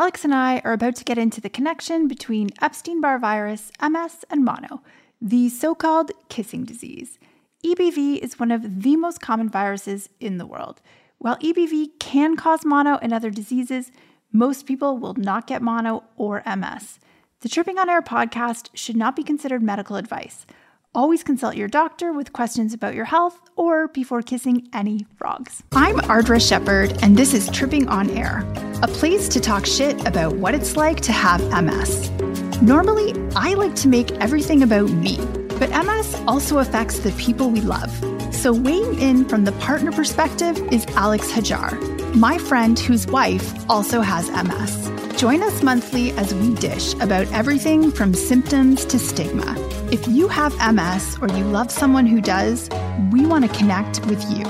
Alex and I are about to get into the connection between Epstein Barr virus, MS, and mono, the so called kissing disease. EBV is one of the most common viruses in the world. While EBV can cause mono and other diseases, most people will not get mono or MS. The Tripping on Air podcast should not be considered medical advice. Always consult your doctor with questions about your health or before kissing any frogs. I'm Ardra Shephard, and this is Tripping on Air, a place to talk shit about what it's like to have MS. Normally, I like to make everything about me, but MS also affects the people we love. So, weighing in from the partner perspective is Alex Hajar, my friend whose wife also has MS. Join us monthly as we dish about everything from symptoms to stigma. If you have MS or you love someone who does, we want to connect with you.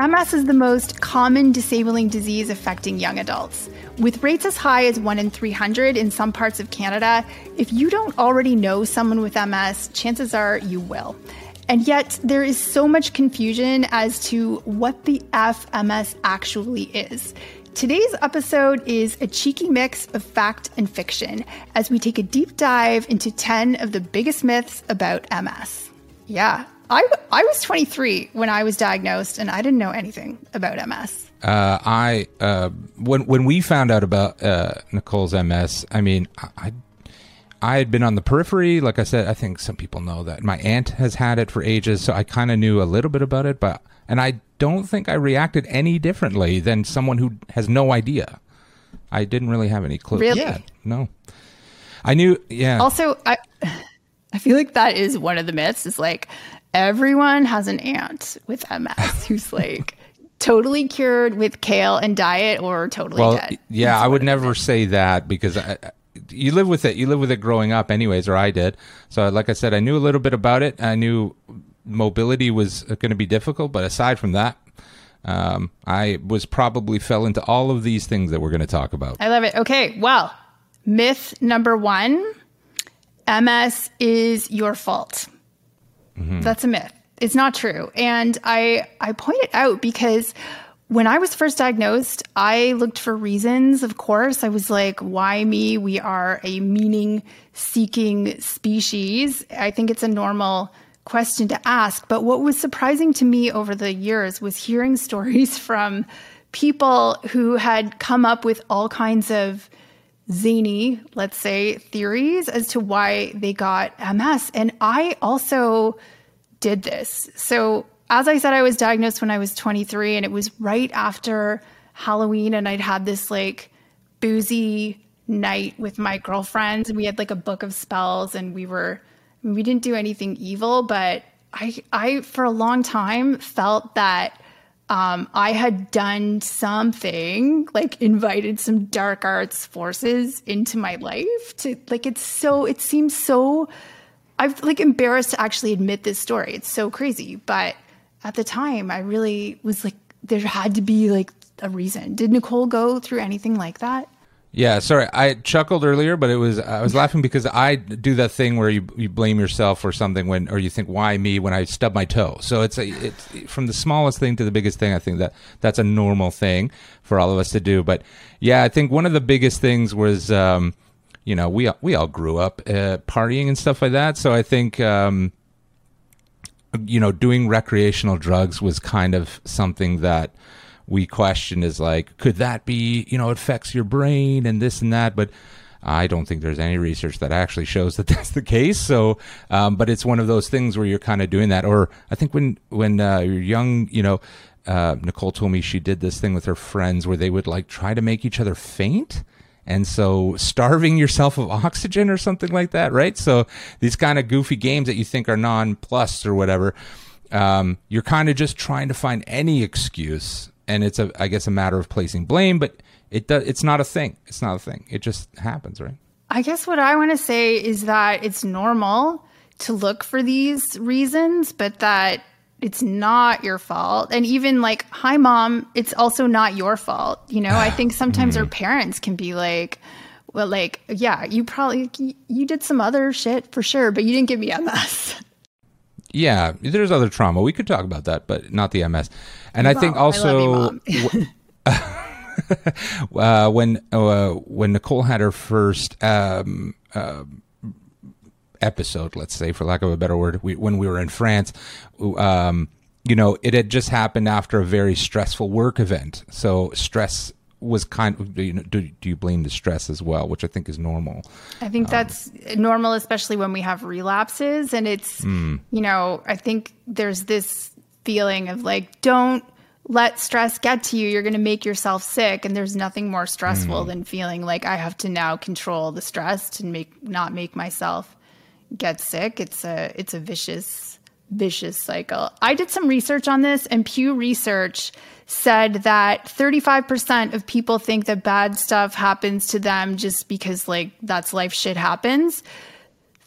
MS is the most common disabling disease affecting young adults. With rates as high as 1 in 300 in some parts of Canada, if you don't already know someone with MS, chances are you will. And yet, there is so much confusion as to what the FMS actually is. Today's episode is a cheeky mix of fact and fiction as we take a deep dive into 10 of the biggest myths about MS. Yeah, I, I was 23 when I was diagnosed and I didn't know anything about MS. Uh, I uh, when when we found out about uh, Nicole's MS, I mean, I I had been on the periphery. Like I said, I think some people know that my aunt has had it for ages, so I kind of knew a little bit about it, but and I don't think I reacted any differently than someone who has no idea. I didn't really have any clue. Really? Yeah, no. I knew. Yeah. Also, I I feel like that is one of the myths. Is like everyone has an aunt with MS who's like totally cured with kale and diet or totally well, dead. yeah, That's I would never is. say that because I, I- you live with it. You live with it growing up, anyways, or I did. So, like I said, I knew a little bit about it. I knew mobility was going to be difficult, but aside from that, um, I was probably fell into all of these things that we're going to talk about. I love it. Okay, well, myth number one MS is your fault. That's a myth. It's not true. And I, I point it out because when I was first diagnosed, I looked for reasons, of course. I was like, why me? We are a meaning seeking species. I think it's a normal question to ask. But what was surprising to me over the years was hearing stories from people who had come up with all kinds of zany, let's say, theories as to why they got MS. And I also did this. So, as I said, I was diagnosed when I was 23, and it was right after Halloween, and I'd had this like boozy night with my girlfriends. We had like a book of spells, and we were, we didn't do anything evil, but I, I, for a long time, felt that um, I had done something like invited some dark arts forces into my life to like it's so it seems so I'm like embarrassed to actually admit this story. It's so crazy, but at the time I really was like there had to be like a reason. Did Nicole go through anything like that? Yeah, sorry, I chuckled earlier, but it was I was laughing because I do that thing where you you blame yourself for something when or you think why me when I stub my toe. So it's a it's from the smallest thing to the biggest thing. I think that that's a normal thing for all of us to do. But yeah, I think one of the biggest things was um, you know we we all grew up uh, partying and stuff like that. So I think um, you know doing recreational drugs was kind of something that we question is like could that be you know it affects your brain and this and that but i don't think there's any research that actually shows that that's the case. So um, but it's one of those things where you're kind of doing that. Or i think when when uh, you're young you know uh, nicole told me she did this thing with her friends where they would like try to make each other faint. And so starving yourself of oxygen or something like that, right? So these kind of goofy games that you think are non-plus or whatever, um, you're kind of just trying to find any excuse, and it's a, I guess, a matter of placing blame, but it does, it's not a thing. It's not a thing. It just happens, right? I guess what I want to say is that it's normal to look for these reasons, but that it's not your fault. And even like, hi, mom, it's also not your fault. You know, I think sometimes our mm-hmm. parents can be like, well, like, yeah, you probably, you did some other shit for sure, but you didn't give me MS. Yeah, there's other trauma. We could talk about that, but not the MS. And I think Mom, I love you, also, Mom. uh, when uh, when Nicole had her first um, uh, episode, let's say, for lack of a better word, we, when we were in France, um, you know, it had just happened after a very stressful work event. So stress was kind of, you know, do, do you blame the stress as well, which I think is normal? I think that's normal, especially when we have relapses. And it's, hmm. you know, I think there's this feeling of like, don't let stress get to you. You're going to make yourself sick. And there's nothing more stressful hmm. than feeling like I have to now control the stress to make, not make myself get sick. It's a, it's a vicious, vicious cycle. I did some research on this, and Pew Research said that 35% of people think that bad stuff happens to them just because, like, that's life shit happens.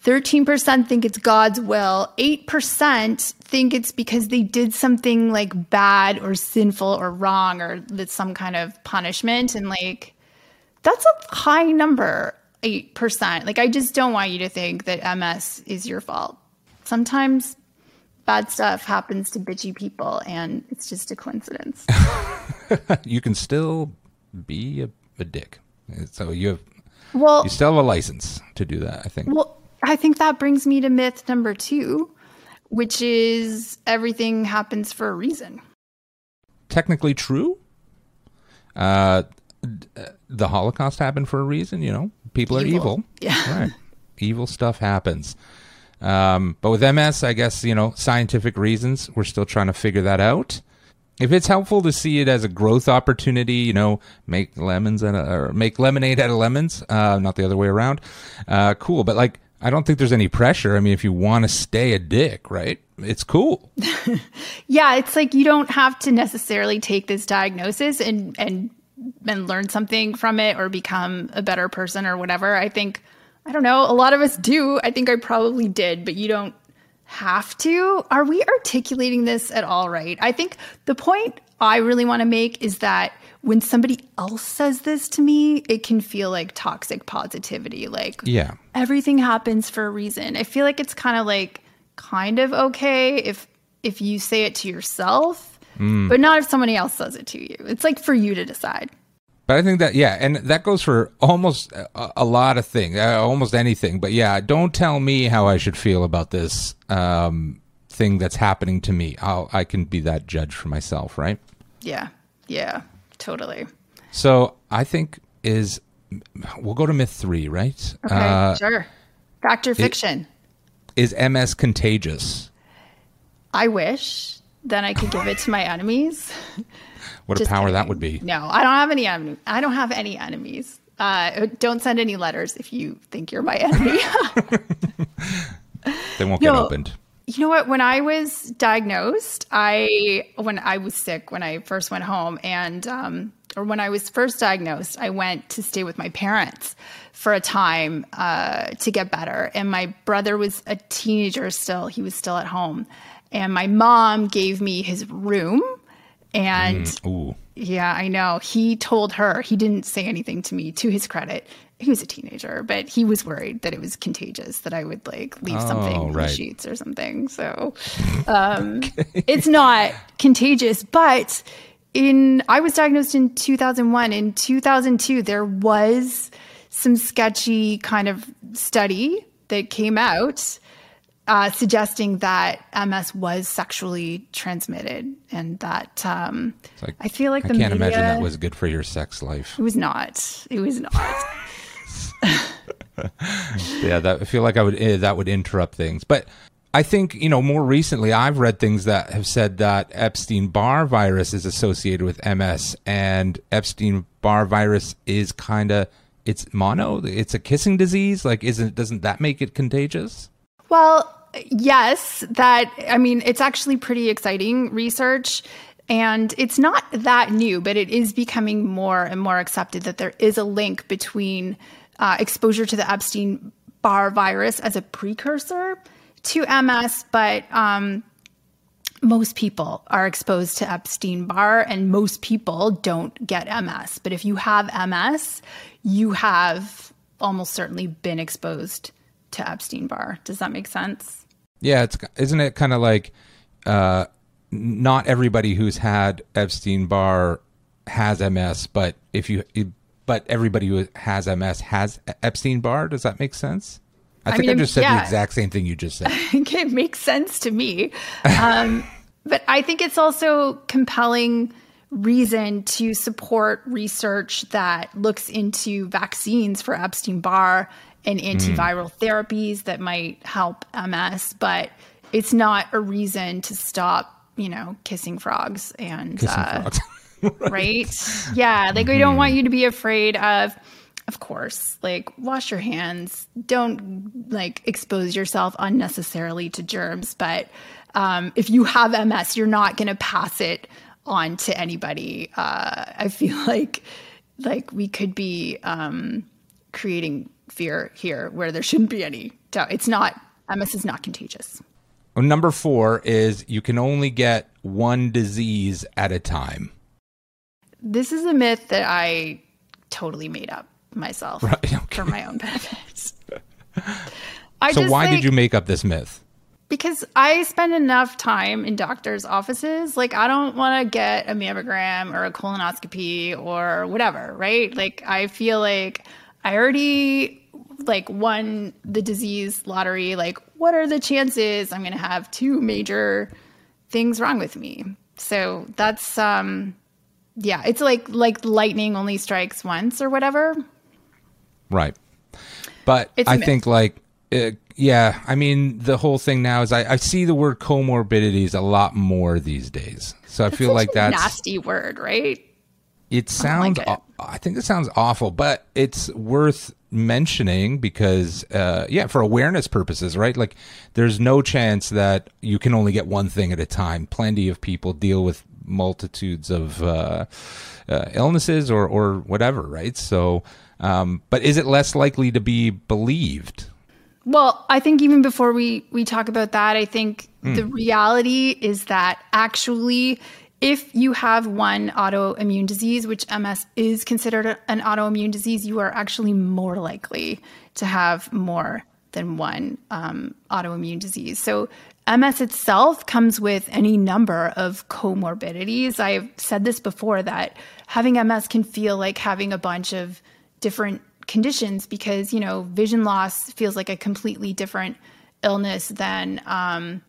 13% think it's God's will. 8% think it's because they did something like bad or sinful or wrong or that's some kind of punishment. And like, that's a high number, 8%. Like, I just don't want you to think that MS is your fault. Sometimes bad stuff happens to bitchy people and it's just a coincidence. you can still be a, a dick. So you have, well, you still have a license to do that, I think. Well, I think that brings me to myth number two, which is everything happens for a reason. Technically true. Uh, the Holocaust happened for a reason, you know. People are Evil. evil. Yeah. Right. evil stuff happens. Um, but with MS, I guess, you know, scientific reasons, we're still trying to figure that out. If it's helpful to see it as a growth opportunity, you know, make lemons and or make lemonade out of lemons, uh, not the other way around. Uh, cool, but like, I don't think there's any pressure. I mean, if you want to stay a dick, right? It's cool. Yeah, it's like you don't have to necessarily take this diagnosis and and and learn something from it or become a better person or whatever. I think I don't know, a lot of us do. I think I probably did, but you don't have to. Are we articulating this at all right? I think the point I really want to make is that when somebody else says this to me, it can feel like toxic positivity. Like Yeah. everything happens for a reason. I feel like it's kind of like kind of okay if if you say it to yourself, hmm. but not if somebody else says it to you. It's like for you to decide. But I think that yeah, and that goes for almost a, a lot of things, uh, almost anything. But yeah, don't tell me how I should feel about this um, thing that's happening to me. I'll, I can be that judge for myself, right? Yeah. Yeah. Totally. So I think is we'll go to myth three, right? Okay. Uh, sure. Fact or fiction? is MS contagious? I wish then I could give it to my enemies. What Just a power that would be. No, I don't have any enemies. I don't have any enemies. Uh, don't send any letters if you think you're my enemy. They won't get No. opened. You know what? When I was diagnosed, I when I was sick when I first went home, and um, or when I was first diagnosed, I went to stay with my parents for a time uh, to get better. And my brother was a teenager still; he was still at home, and my mom gave me his room, and Ooh, yeah, I know. He told her, he didn't say anything to me to his credit. He was a teenager, but he was worried that it was contagious, that I would like leave something Oh, in the sheets or something. So um, it's not contagious, but in I was diagnosed in 2001. In 2002, there was some sketchy kind of study that came out uh, suggesting that MS was sexually transmitted, and that um, like I feel like I the can't media, imagine that was good for your sex life. It was not. It was not. yeah, that I feel like I would eh, that would interrupt things. But I think you know more recently I've read things that have said that Epstein Barr virus is associated with MS, and Epstein Barr virus is kind of it's mono. It's a kissing disease. Like, isn't doesn't that make it contagious? Well, yes, that I mean, it's actually pretty exciting research. And it's not that new, but it is becoming more and more accepted that there is a link between uh, exposure to the Epstein Barr virus as a precursor to MS. But um, most people are exposed to Epstein Barr, and most people don't get MS. But if you have MS, you have almost certainly been exposed to Epstein Barr. Does that make sense? Yeah, it's isn't it kind of like uh, not everybody who's had Epstein Barr has MS, but if you, but everybody who has MS has Epstein Barr. Does that make sense? I, I think mean, I just said yeah. the exact same thing you just said. it makes sense to me. Um, but I think it's also compelling reason to support research that looks into vaccines for Epstein Barr and antiviral mm. therapies that might help MS, but it's not a reason to stop, you know, kissing frogs and kissing uh, frogs. right. right. Yeah, like we don't want you to be afraid of of course, like wash your hands. Don't like expose yourself unnecessarily to germs, but um, if you have MS, you're not going to pass it on to anybody. Uh, I feel like like we could be um, creating fear here where there shouldn't be any. Doubt. It's not MS is not contagious. Number four is you can only get one disease at a time. This is a myth that I totally made up myself right, okay. for my own benefit. so why did you make up this myth? because I spend enough time in doctors' offices. Like, I don't want to get a mammogram or a colonoscopy or whatever, right? Like, I feel like I already like won the disease lottery. Like, what are the chances I'm going to have two major things wrong with me? So that's um, yeah, it's like like lightning only strikes once or whatever. Right, but I think like. It, yeah, I mean the whole thing now is I, I see the word comorbidities a lot more these days. So I feel like that's nasty word, right? It sounds. I, like it. I think it sounds awful, but it's worth mentioning because, uh, yeah, for awareness purposes, right? Like, there's no chance that you can only get one thing at a time. Plenty of people deal with multitudes of uh, uh, illnesses or or whatever, right? So, um, but is it less likely to be believed? Well, I think even before we we talk about that, I think mm. the reality is that actually if you have one autoimmune disease, which MS is considered an autoimmune disease, you are actually more likely to have more than one um, autoimmune disease. So, MS itself comes with any number of comorbidities. I've said this before that having MS can feel like having a bunch of different conditions because you know vision loss feels like a completely different illness than um,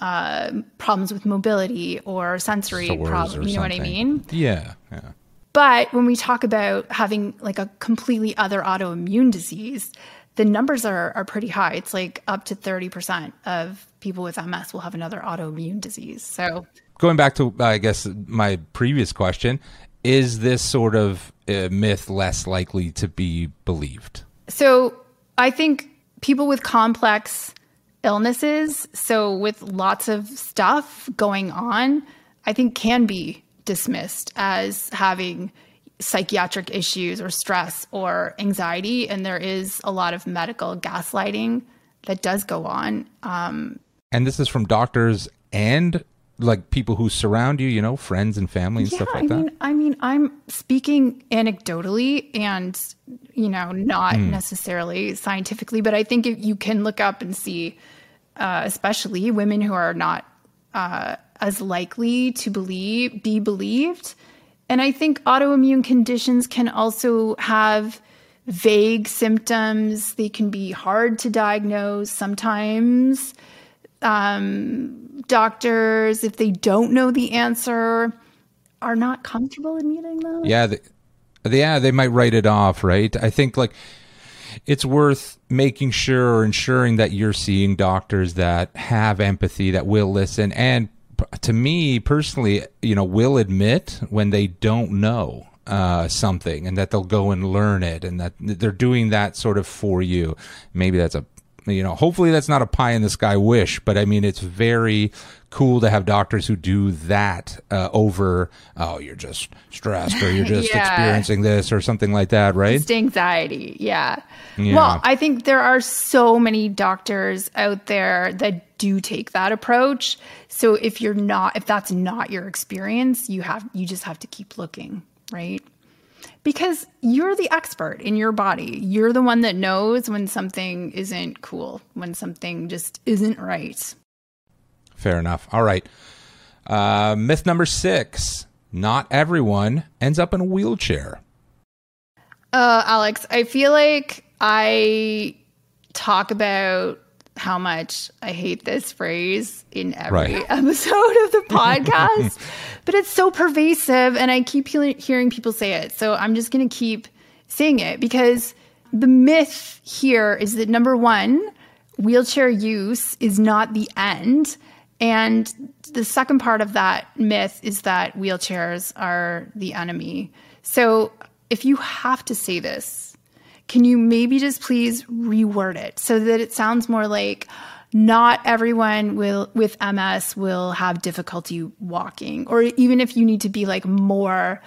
uh, problems with mobility or sensory problems. You know what I mean? Yeah, yeah. But when we talk about having like a completely other autoimmune disease, the numbers are are pretty high. It's like up to thirty percent of people with MS will have another autoimmune disease. So going back to I guess my previous question, is this sort of uh, myth less likely to be believed? So I think people with complex illnesses, so with lots of stuff going on, I think can be dismissed as having psychiatric issues or stress or anxiety. And there is a lot of medical gaslighting that does go on. Um, and this is from doctors and like people who surround you, you know, friends and family and yeah, stuff like I that? Mean, I mean, I'm speaking anecdotally and, you know, not mm. necessarily scientifically, but I think if you can look up and see, uh, especially women who are not uh, as likely to believe, be believed. And I think autoimmune conditions can also have vague symptoms. They can be hard to diagnose sometimes um, doctors, if they don't know the answer, are not comfortable admitting them. Yeah, yeah, they might write it off, right? I think like it's worth making sure or ensuring that you're seeing doctors that have empathy, that will listen, and to me personally, you know, will admit when they don't know uh, something and that they'll go and learn it and that they're doing that sort of for you. Maybe that's a you know, hopefully that's not a pie in the sky wish, but I mean, it's very cool to have doctors who do that uh, over, oh, you're just stressed or you're just yeah. experiencing this or something like that, right? Just anxiety. Yeah. yeah. Well, I think there are so many doctors out there that do take that approach. So if you're not, if that's not your experience, you have, you just have to keep looking, right? Because you're the expert in your body. You're the one that knows when something isn't cool, when something just isn't right. Fair enough. All right. Uh, myth number six not everyone ends up in a wheelchair. Uh, Alex, I feel like I talk about how much I hate this phrase in every Right. episode of the podcast, but it's so pervasive and I keep he- hearing people say it. So I'm just going to keep saying it because the myth here is that number one, wheelchair use is not the end. And the second part of that myth is that wheelchairs are the enemy. So if you have to say this, can you maybe just please reword it so that it sounds more like not everyone will with MS will have difficulty walking or even if you need to be like more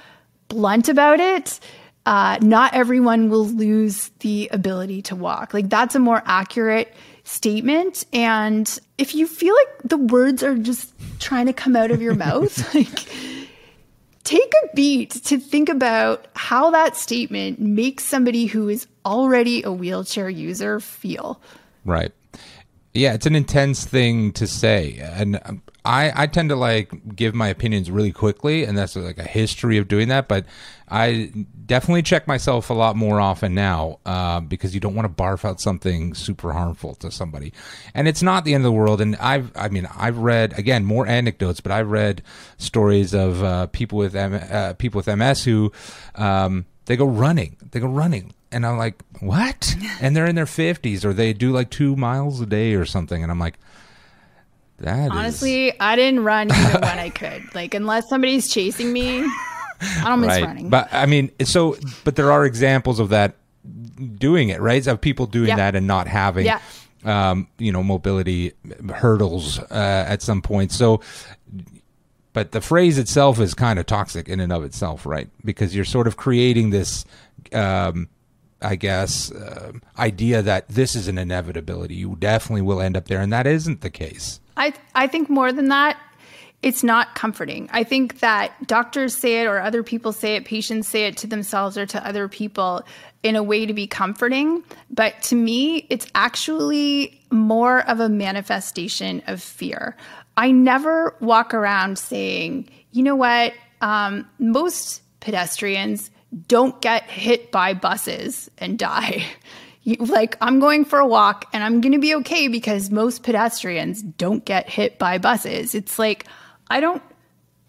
blunt about it uh, not everyone will lose the ability to walk. Like that's a more accurate statement. And if you feel like the words are just trying to come out of your mouth like take a beat to think about how that statement makes somebody who is already a wheelchair user feel. Right. Yeah, it's an intense thing to say, and I I tend to like give my opinions really quickly, and that's like a history of doing that. But I definitely check myself a lot more often now uh, because you don't want to barf out something super harmful to somebody, and it's not the end of the world. And I've I mean I've read again more anecdotes, but I've read stories of uh, people with M- uh, people with MS who um, they go running, they go running and I'm like, what? And they're in their 50s or they do like two miles a day or something. And I'm like, that is- Honestly, I didn't run even when I could. Like, unless somebody's chasing me, I don't miss right. running. But I mean, so, but there are examples of that doing it, right? Of people doing Yeah. that and not having, Yeah. um, you know, mobility hurdles uh, at some point. So, but the phrase itself is kind of toxic in and of itself, right? Because you're sort of creating this, um, I guess, uh, idea that this is an inevitability. You definitely will end up there, and that isn't the case. I I think more than that, it's not comforting. I think that doctors say it or other people say it, patients say it to themselves or to other people in a way to be comforting. But to me, it's actually more of a manifestation of fear. I never walk around saying, you know what, um, most pedestrians don't get hit by buses and die. You, like I'm going for a walk and I'm going to be okay because most pedestrians don't get hit by buses. It's like I don't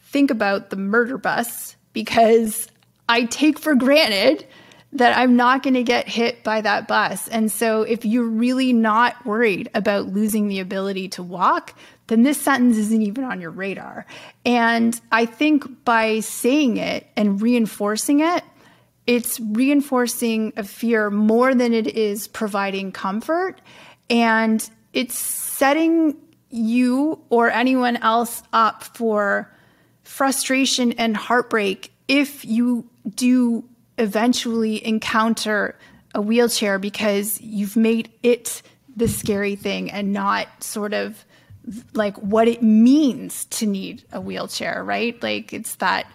think about the murder bus because I take for granted that I'm not going to get hit by that bus. And so if you're really not worried about losing the ability to walk, then this sentence isn't even on your radar. And I think by saying it and reinforcing it, it's reinforcing a fear more than it is providing comfort. And it's setting you or anyone else up for frustration and heartbreak if you do eventually encounter a wheelchair because you've made it the scary thing and not sort of like what it means to need a wheelchair, right? Like it's that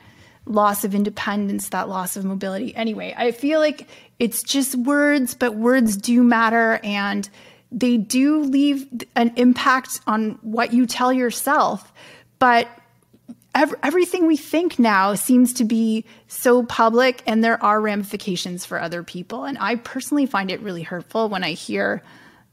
loss of independence, that loss of mobility. Anyway, I feel like it's just words, but words do matter and they do leave an impact on what you tell yourself. But ev- everything we think now seems to be so public and there are ramifications for other people. And I personally find it really hurtful when I hear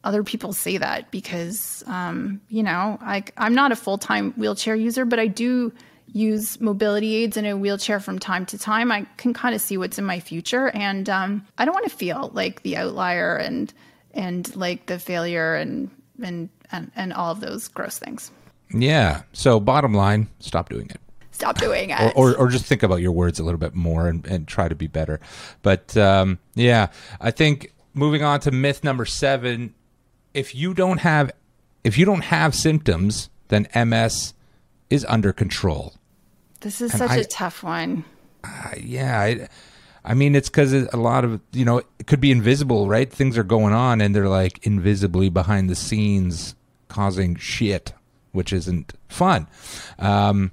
other people say that because, um, you know, I, I'm not a full time wheelchair user, but I do use mobility aids in a wheelchair from time to time. I can kind of see what's in my future, and um, I don't want to feel like the outlier and and like the failure and and and, and all of those gross things. Yeah. So, bottom line, stop doing it. Stop doing it. or, or, or just think about your words a little bit more and, and try to be better. But um, yeah, I think moving on to myth number seven, if you don't have if you don't have symptoms, then MS is under control. this is and such I- a tough one. Uh, yeah, I, I mean it's because a lot of you know it could be invisible, right? Things are going on and they're like invisibly behind the scenes causing shit, which isn't fun. Um,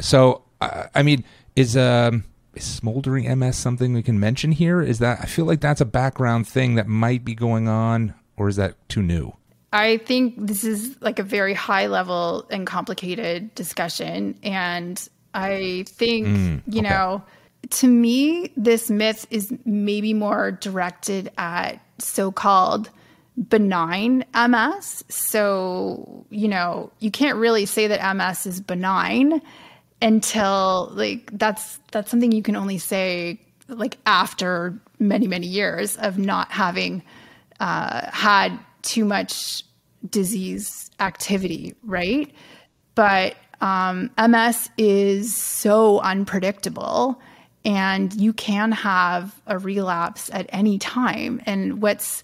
so uh, I mean, is um is smoldering MS something we can mention here? Is that I feel like that's a background thing that might be going on, or is that too new? I think this is like a very high level and complicated discussion. And I think, Mm, you okay. know, to me, this myth is maybe more directed at so called benign MS. So, you know, you can't really say that MS is benign until like that's that's something you can only say like after many many years of not having uh, had too much disease activity, right? But um, MS is so unpredictable, and you can have a relapse at any time. And what's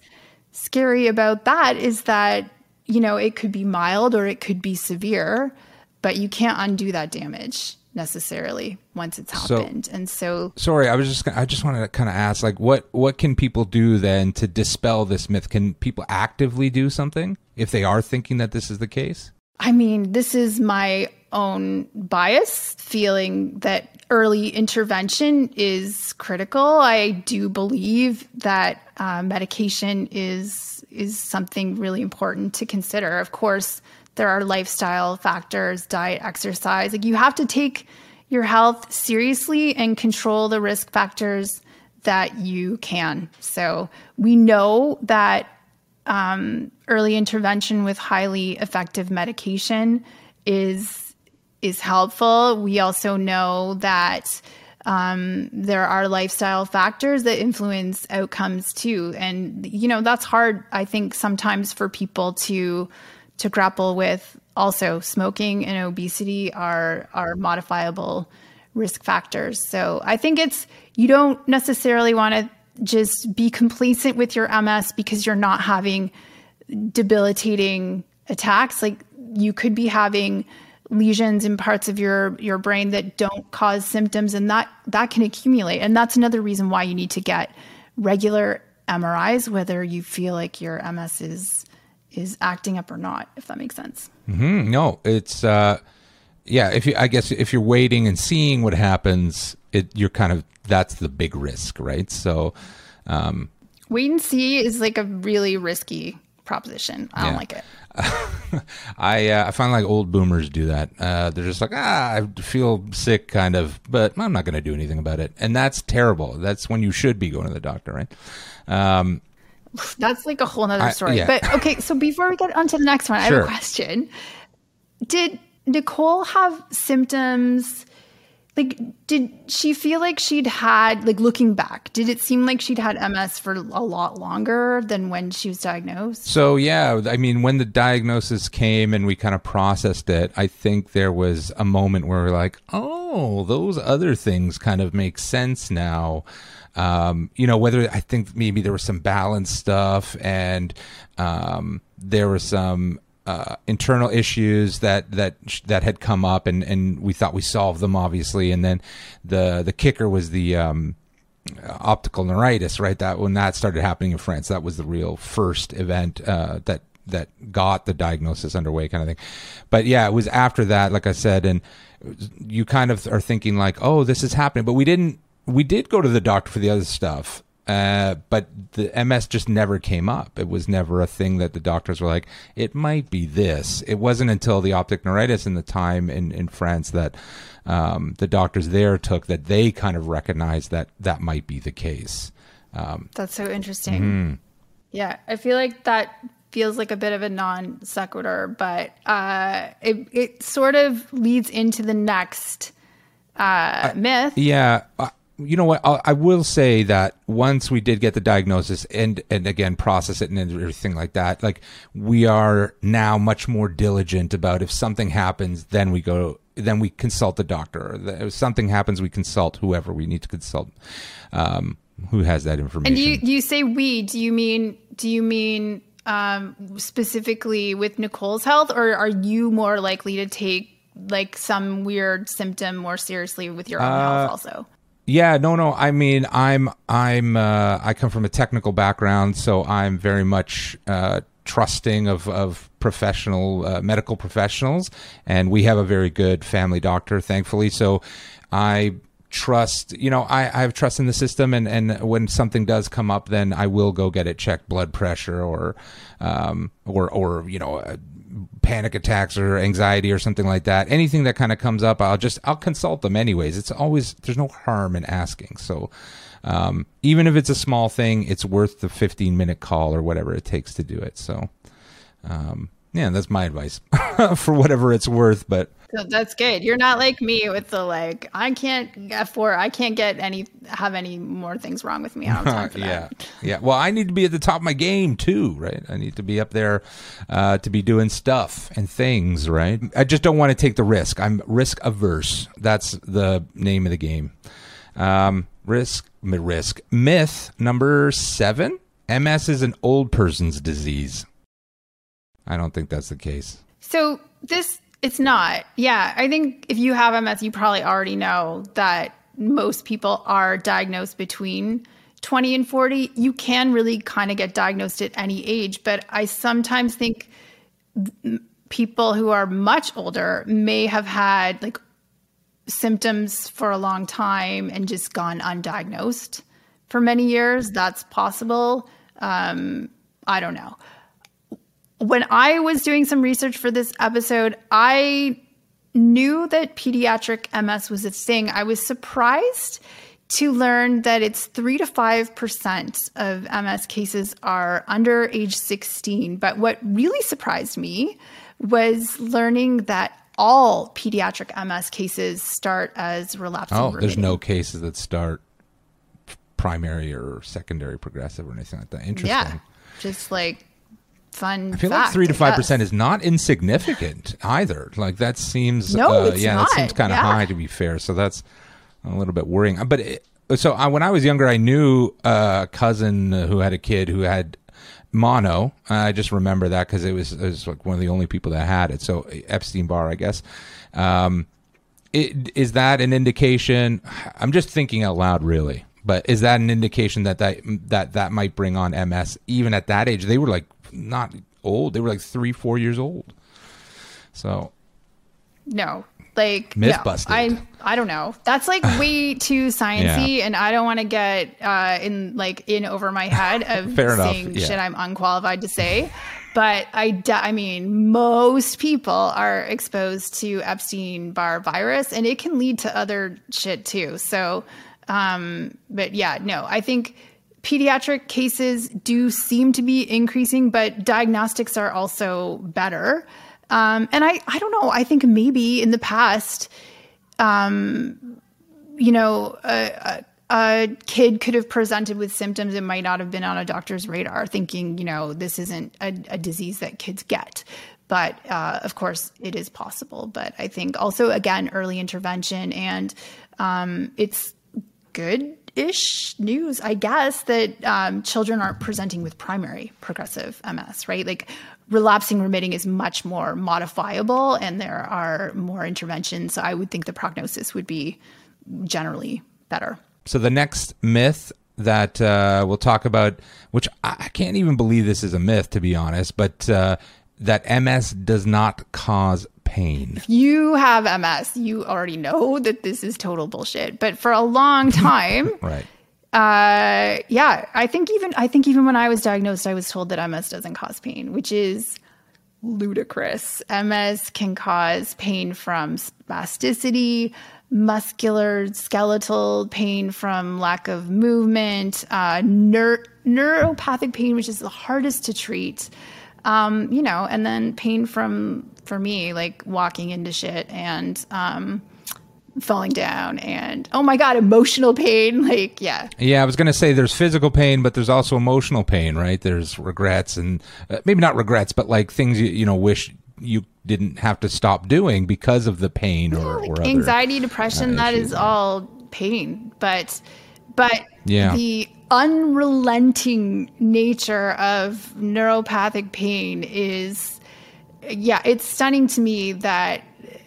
scary about that is that, you know, it could be mild or it could be severe, but you can't undo that damage necessarily once it's So- happened. and so Sorry, I was just gonna- I just wanted to kind of ask like what what can people do then to dispel this myth? Can people actively do something if they are thinking that this is the case? I mean, this is my own bias feeling that early intervention is critical. I do believe that uh, medication is is something really important to consider. Of course, there are lifestyle factors, diet, exercise. Like you have to take your health seriously and control the risk factors that you can. So we know that um, early intervention with highly effective medication is is helpful. We also know that um, there are lifestyle factors that influence outcomes too, and you know that's hard. I think sometimes for people to to grapple with. Also, smoking and obesity are are modifiable risk factors. So I think it's you don't necessarily want to just be complacent with your MS because you're not having debilitating attacks. Like you could be having lesions in parts of your your brain that don't cause symptoms and that that can accumulate. And that's another reason why you need to get regular MRIs whether you feel like your MS is is acting up or not, if that makes sense. Mm, no, it's uh, yeah. If you, I guess, if you're waiting and seeing what happens, it you're kind of that's the big risk, right? So, um, Wait and see is like a really risky proposition. I don't Yeah. like it. I uh, I find like old boomers do that. Uh, they're just like, ah, I feel sick, kind of, but I'm not going to do anything about it, and that's terrible. That's when you should be going to the doctor, right? Um, That's like a whole nother I- story. yeah. But okay, so before we get on to the next one, I have a question. Did Nicole have symptoms? Like, did she feel like she'd had, like, looking back, did it seem like she'd had MS for a lot longer than when she was diagnosed? So yeah, I mean, when the diagnosis came and we kind of processed it, I think there was a moment where we're like, "Oh, those other things kind of make sense now." Um, you know, whether I think maybe there was some balance stuff and um, there were some uh, internal issues that that that had come up, and and we thought we solved them, obviously, and then the the kicker was the um, optical neuritis, right? That when that started happening in France, that was the real first event uh, that that got the diagnosis underway, kind of thing. But yeah, it was after that, like I said, and you kind of are thinking like, oh, this is happening, but we didn't. We did go to the doctor for the other stuff. Uh, but the MS just never came up. It was never a thing that the doctors were like, it might be this. It wasn't until the optic neuritis in the time in, in France that um, the doctors there took that they kind of recognized that that might be the case. Um, That's so interesting. Mm-hmm. Yeah, I feel like that feels like a bit of a non sequitur, but uh, it, it sort of leads into the next uh, myth. yeah. Uh, you know what? I'll, I will say that once we did get the diagnosis and and again process it and everything like that, like we are now much more diligent about if something happens, then we go, then we consult the doctor. If something happens, we consult whoever we need to consult, um, who has that information. And do you, you say we? Do you mean do you mean um, specifically with Nicole's health, or are you more likely to take like some weird symptom more seriously with your own Uh, health also? Yeah, no, no. I mean, I'm, I'm, uh, I come from a technical background, so I'm very much uh, trusting of of professional uh, medical professionals, and we have a very good family doctor, thankfully. So, I trust. You know, I, I have trust in the system, and and when something does come up, then I will go get it checked, blood pressure, or, um, or or you know. Panic attacks or anxiety or something like that. Anything that kind of comes up, I'll just I'll consult them anyways. It's always there's no harm in asking. So um, even if it's a small thing, it's worth the 15 minute call or whatever it takes to do it. So um, yeah, that's my advice for whatever it's worth. But so that's good. You're not like me with the like. I can't get for. I can't get any have any more things wrong with me. I don't have time for yeah, that. yeah. Well, I need to be at the top of my game too, right? I need to be up there uh, to be doing stuff and things, right? I just don't want to take the risk. I'm risk averse. That's the name of the game. Um, risk, risk. Myth number seven: MS is an old person's disease. I don't think that's the case. So this it's not. Yeah, I think if you have MS, you probably already know that most people are diagnosed between 20 and 40. You can really kind of get diagnosed at any age, but I sometimes think people who are much older may have had like symptoms for a long time and just gone undiagnosed for many years. That's possible. Um, I don't know when I was doing some research for this episode, I knew that pediatric MS was a thing. I was surprised to learn that it's 3 to 5% of MS cases are under age 16. But what really surprised me was learning that all pediatric MS cases start as relapsing. Oh, there's no cases that start primary or secondary progressive or anything like that. Interesting. Yeah, just like fun. I feel fact, like three to five percent is not insignificant either. Like that seems No, uh, yeah, not. that seems kind of Yeah. high to be fair. So that's a little bit worrying. But it, so I, when I was younger, I knew a cousin who had a kid who had mono. I just remember that because it was it was like one of the only people that had it. So Epstein Barr, I guess. Um, it, is that an indication? I'm just thinking out loud, really. But is that an indication that that that that might bring on MS even at that age? They were like not old; they were like three, four years old. So No, like Myth no. busted. I I don't know. That's like way too sciencey, and I don't want to get uh, in like in over my head of Fair enough, saying yeah. shit I'm unqualified to say. But I, I mean, most people are exposed to Epstein Barr virus, and it can lead to other shit too. So, um, but yeah, no, I think pediatric cases do seem to be increasing, but diagnostics are also better. Um, and I, I don't know. I think maybe in the past, um, you know, a, a, a kid could have presented with symptoms that might not have been on a doctor's radar, thinking, you know, this isn't a, a disease that kids get. But uh, of course, it is possible. But I think also, again, early intervention and um, it's good ish news, I guess, that um, children aren't presenting with primary progressive MS, right? Like relapsing remitting is much more modifiable and there are more interventions. So I would think the prognosis would be generally better. So the next myth that uh, we'll talk about, which I can't even believe this is a myth to be honest, but uh, that MS does not cause pain. If you have MS, you already know that this is total bullshit. But for a long time, Right. Uh, yeah, I think even I think even when I was diagnosed, I was told that MS doesn't cause pain, which is ludicrous. MS can cause pain from spasticity, muscular, skeletal pain from lack of movement, uh, neur- neuropathic pain, which is the hardest to treat. Um, you know, and then pain from for me, like walking into shit and um, falling down, and oh my god, emotional pain. Like, yeah, Yeah, I was to say there's physical pain, but there's also emotional pain, right? There's regrets and uh, maybe not regrets, but like things you you know wish you didn't have to stop doing because of the pain or, like or other, anxiety, depression. uh, that issues, is all pain, but but Yeah. the unrelenting nature of neuropathic pain is yeah, it's stunning to me that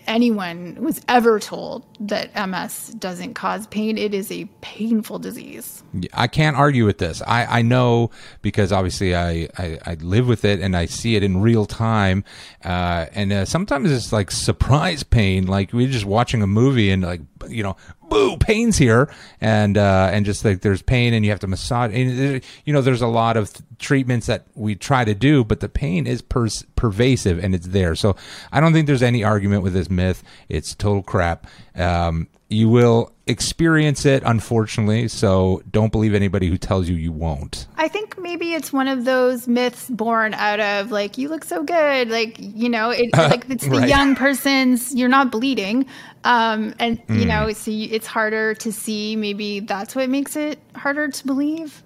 anyone was ever told that MS doesn't cause pain. It is a painful disease. I can't argue with this. I, I know because obviously I, I, I live with it and I see it in real time. Uh, and uh, sometimes it's like surprise pain. Like we're just watching a movie and like you know, boo, pain's here, and uh, and just like there's pain, and you have to massage. And you know, there's a lot of treatments that we try to do, but the pain is per- pervasive and it's there. So I don't think there's any argument with this myth. It's total crap. Um, you will experience it, unfortunately. So don't believe anybody who tells you you won't. I think maybe it's one of those myths born out of like you look so good, like you know, it, like it's the Right. young person's. You're not bleeding, um, and Mm. you know, so you, it's harder to see. Maybe that's what makes it harder to believe.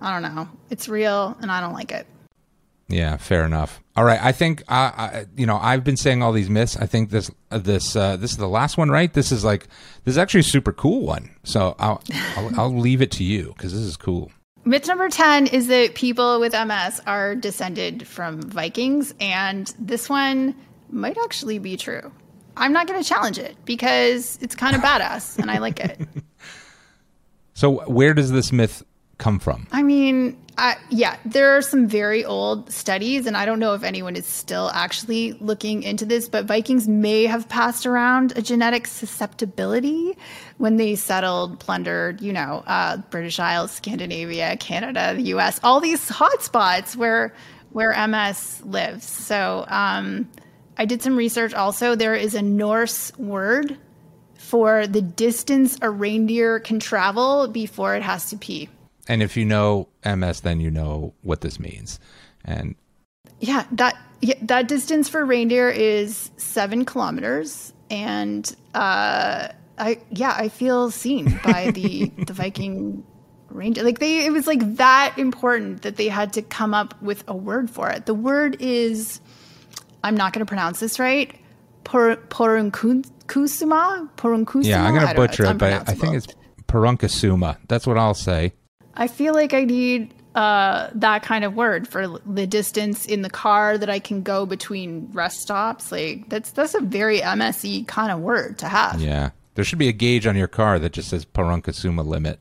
I don't know. It's real, and I don't like it. Yeah, fair enough. All right, I think I, I you know I've been saying all these myths. I think this uh, this uh, this is the last one, right? This is like this is actually a super cool one. So I'll I'll, I'll leave it to you because this is cool. Myth number 10 is that people with MS are descended from Vikings, and this one might actually be true. I'm not going to challenge it because it's kind of badass and I like it. So where does this myth come from? I mean, I, yeah, there are some very old studies, and I don't know if anyone is still actually looking into this, but Vikings may have passed around a genetic susceptibility when they settled, plundered, you know, uh, British Isles, Scandinavia, Canada, the U.S., all these hotspots where where MS lives. So um, I did some research. Also, there is a Norse word for the distance a reindeer can travel before it has to pee. And if you know MS, then you know what this means. And Yeah, that yeah, that distance for reindeer is seven kilometers, and uh, I yeah, I feel seen by the the Viking reindeer. Like they, it was like that important that they had to come up with a word for it. The word is, I'm not going to pronounce this right. Por, porunkusuma, porunkusuma. yeah, I'm don't know, butcher it, but I think it's Parunkasuma. That's what I'll say. I feel like I need uh, that kind of word for the distance in the car that I can go between rest stops. Like that's that's a very MSE kind of word to have. Yeah, there should be a gauge on your car that just says Parunkasuma limit.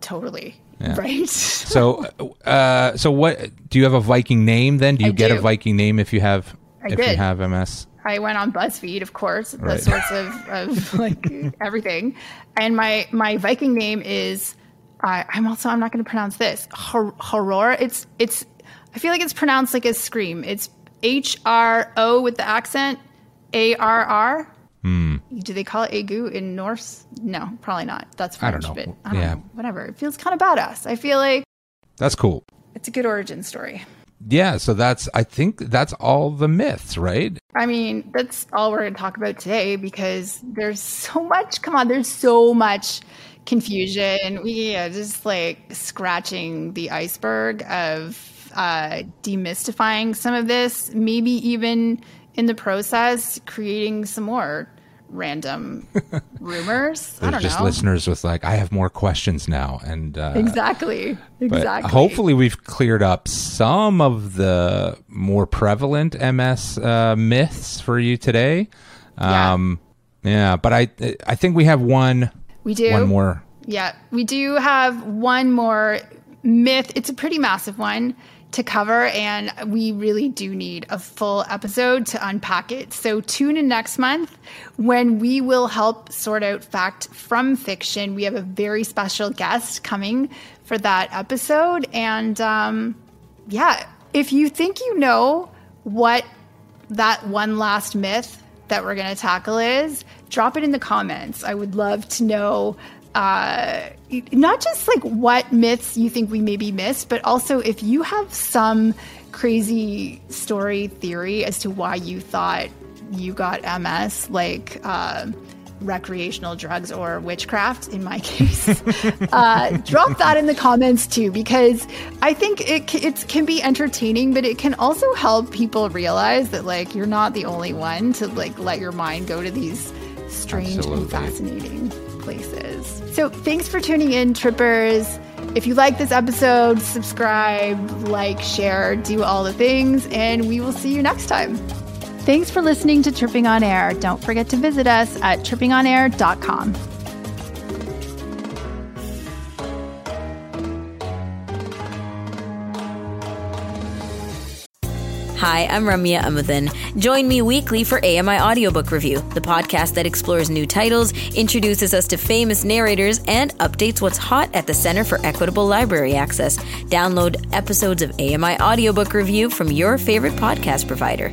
Totally. Yeah. Right. So, uh, so what? Do you have a Viking name? Then do you I get a. Viking name if you have I if you did. have MS? I went on BuzzFeed, of course, the Right. sorts of, of like everything. And my my Viking name is I I'm also I'm not going to pronounce this Hor- horror. It's it's I feel like it's pronounced like a scream. It's H R O with the accent A R R. Hmm. Do they call it aigu in Norse? No, probably not. That's I don't French, know. I don't Yeah. know. Whatever. It feels kind of badass. I feel like That's cool. it's a good origin story. Yeah, so that's I think that's all the myths, right? I mean, that's all we're going to talk about today because there's so much. Come on, there's so much confusion. We are just like scratching the iceberg of uh, demystifying some of this, maybe even in the process, creating some more random rumors. I don't know. just know. listeners with like, I have more questions now, and uh, Exactly. Exactly. hopefully we've cleared up some of the more prevalent MS uh, myths for you today. Yeah. Um, yeah, but I I think we have one we do. one more. Yeah, we do have one more myth. It's a pretty massive one to cover, and we really do need a full episode to unpack it. So tune in next month when we will help sort out fact from fiction. We have a very special guest coming for that episode. And um, yeah, if you think you know what that one last myth that we're going to tackle is, drop it in the comments. I would love to know uh, not just like what myths you think we maybe missed, but also if you have some crazy story theory as to why you thought you got MS, like uh, recreational drugs or witchcraft, in my case, uh, drop that in the comments too, because I think it, it can be entertaining, but it can also help people realize that like you're not the only one to like let your mind go to these strange Absolutely. and fascinating places. So thanks for tuning in, trippers. If you like this episode, subscribe, like, share, do all the things, and we will see you next time. Thanks for listening to Tripping on Air. Don't forget to visit us at trippingonair.com. Hi, I'm Ramya Amuthan. Join me weekly for AMI Audiobook Review, the podcast that explores new titles, introduces us to famous narrators, and updates what's hot at the Center for Equitable Library Access. Download episodes of AMI Audiobook Review from your favorite podcast provider.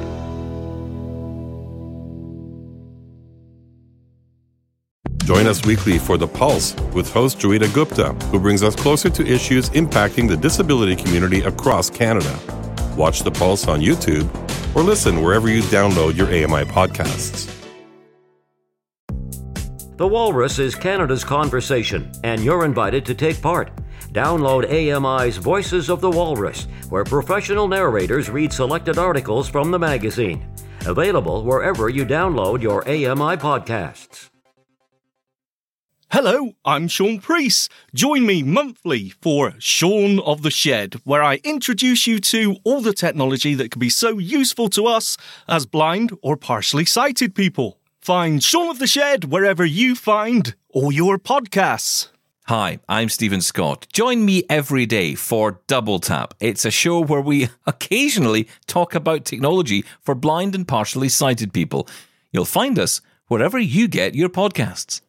Join us weekly for The Pulse with host Joeita Gupta, who brings us closer to issues impacting the disability community across Canada. Watch The Pulse on YouTube or listen wherever you download your AMI podcasts. The Walrus is Canada's conversation, and you're invited to take part. Download AMI's Voices of the Walrus, where professional narrators read selected articles from the magazine. Available wherever you download your AMI podcasts. Hello, I'm Sean Preece. Join me monthly for Sean of the Shed, where I introduce you to all the technology that can be so useful to us as blind or partially sighted people. Find Sean of the Shed wherever you find all your podcasts. Hi, I'm Steven Scott. Join me every day for Double Tap. It's a show where we occasionally talk about technology for blind and partially sighted people. You'll find us wherever you get your podcasts.